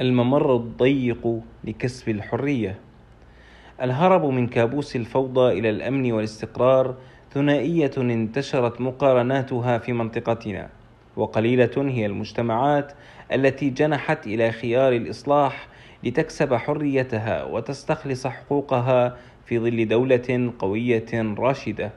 الممر الضيق لكسب الحرية. الهرب من كابوس الفوضى إلى الأمن والاستقرار ثنائية انتشرت مقارناتها في منطقتنا وقليلة هي المجتمعات التي جنحت إلى خيار الإصلاح لتكسب حريتها وتستخلص حقوقها في ظل دولة قوية راشدة.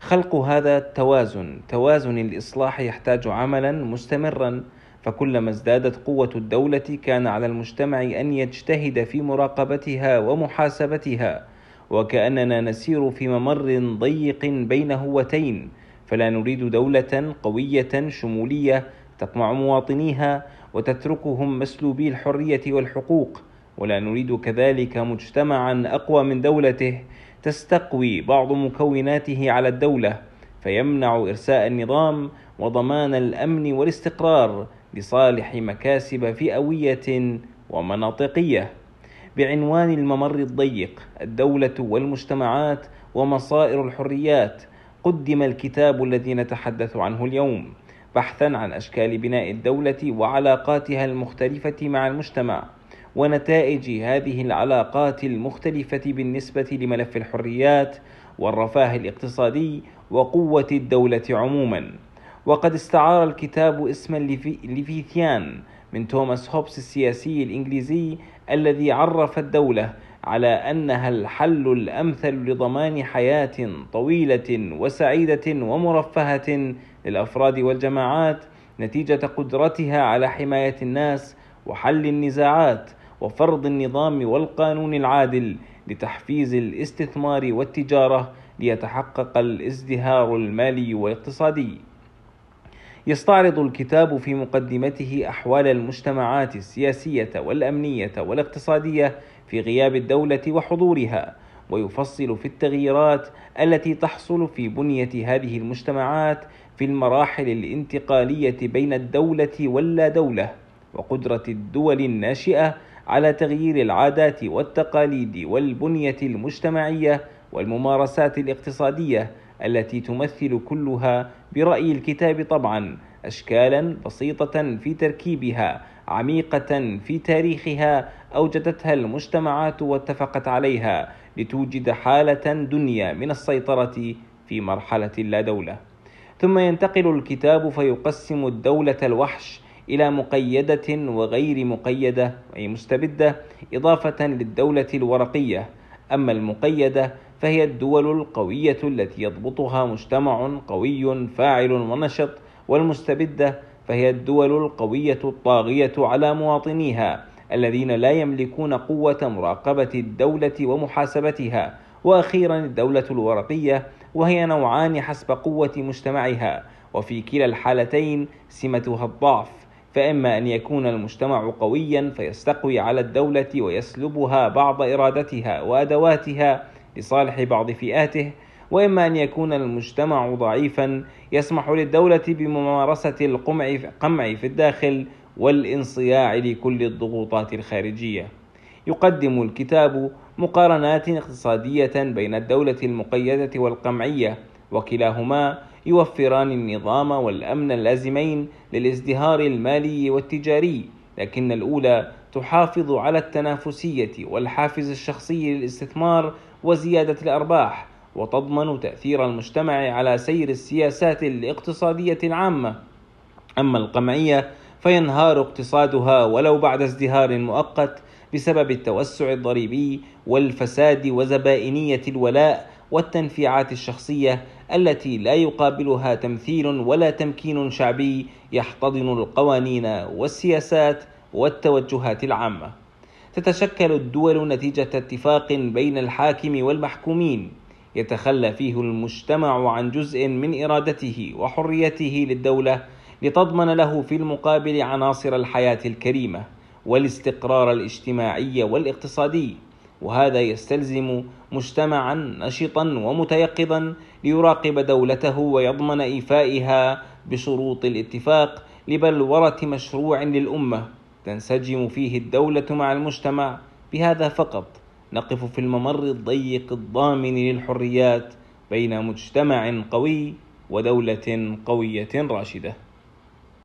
خلق هذا التوازن توازن الإصلاح يحتاج عملا مستمرا فكلما ازدادت قوة الدولة كان على المجتمع أن يجتهد في مراقبتها ومحاسبتها وكأننا نسير في ممر ضيق بين هوتين فلا نريد دولة قوية شمولية تقمع مواطنيها وتتركهم مسلوبي الحرية والحقوق ولا نريد كذلك مجتمعا أقوى من دولته تستقوي بعض مكوناته على الدولة فيمنع إرساء النظام وضمان الأمن والاستقرار لصالح مكاسب فئوية ومناطقية. بعنوان الممر الضيق الدولة والمجتمعات ومصائر الحريات قدم الكتاب الذي نتحدث عنه اليوم بحثا عن أشكال بناء الدولة وعلاقاتها المختلفة مع المجتمع ونتائج هذه العلاقات المختلفة بالنسبة لملف الحريات والرفاه الاقتصادي وقوة الدولة عموما. وقد استعار الكتاب اسما لفيثيان من توماس هوبس السياسي الإنجليزي الذي عرف الدولة على أنها الحل الأمثل لضمان حياة طويلة وسعيدة ومرفهة للأفراد والجماعات نتيجة قدرتها على حماية الناس وحل النزاعات وفرض النظام والقانون العادل لتحفيز الاستثمار والتجارة ليتحقق الازدهار المالي والاقتصادي. يستعرض الكتاب في مقدمته أحوال المجتمعات السياسية والأمنية والاقتصادية في غياب الدولة وحضورها ويفصل في التغييرات التي تحصل في بنية هذه المجتمعات في المراحل الانتقالية بين الدولة واللا دولة وقدرة الدول الناشئة على تغيير العادات والتقاليد والبنية المجتمعية والممارسات الاقتصادية التي تمثل كلها برأي الكتاب طبعا أشكالا بسيطة في تركيبها عميقة في تاريخها أوجدتها المجتمعات واتفقت عليها لتوجد حالة دنيا من السيطرة في مرحلة لا دولة. ثم ينتقل الكتاب فيقسم الدولة الوحش إلى مقيدة وغير مقيدة أي مستبدة إضافة للدولة الورقية. أما المقيدة فهي الدول القوية التي يضبطها مجتمع قوي فاعل ونشط والمستبدة فهي الدول القوية الطاغية على مواطنيها الذين لا يملكون قوة مراقبة الدولة ومحاسبتها. وأخيرا الدولة الورقية وهي نوعان حسب قوة مجتمعها. وفي كلا الحالتين سمتها الضعف فإما أن يكون المجتمع قويا فيستقوي على الدولة ويسلبها بعض إرادتها وأدواتها لصالح بعض فئاته وإما أن يكون المجتمع ضعيفا يسمح للدولة بممارسة القمع قمع في الداخل والانصياع لكل الضغوطات الخارجية. يقدم الكتاب مقارنات اقتصادية بين الدولة المقيدة والقمعية وكلاهما يوفران النظام والأمن اللازمين للازدهار المالي والتجاري لكن الأولى تحافظ على التنافسية والحافز الشخصي للاستثمار وزيادة الأرباح وتضمن تأثير المجتمع على سير السياسات الاقتصادية العامة أما القمعية فينهار اقتصادها ولو بعد ازدهار مؤقت بسبب التوسع الضريبي والفساد وزبائنية الولاء والتنفيعات الشخصية التي لا يقابلها تمثيل ولا تمكين شعبي يحتضن القوانين والسياسات والتوجهات العامة. تتشكل الدول نتيجة اتفاق بين الحاكم والمحكومين يتخلى فيه المجتمع عن جزء من إرادته وحريته للدولة لتضمن له في المقابل عناصر الحياة الكريمة والاستقرار الاجتماعي والاقتصادي وهذا يستلزم مجتمعا نشطا ومتيقظا ليراقب دولته ويضمن إيفائها بشروط الاتفاق لبلورة مشروع للأمة. تنسجم فيه الدولة مع المجتمع. بهذا فقط نقف في الممر الضيق الضامن للحريات بين مجتمع قوي ودولة قوية راشدة.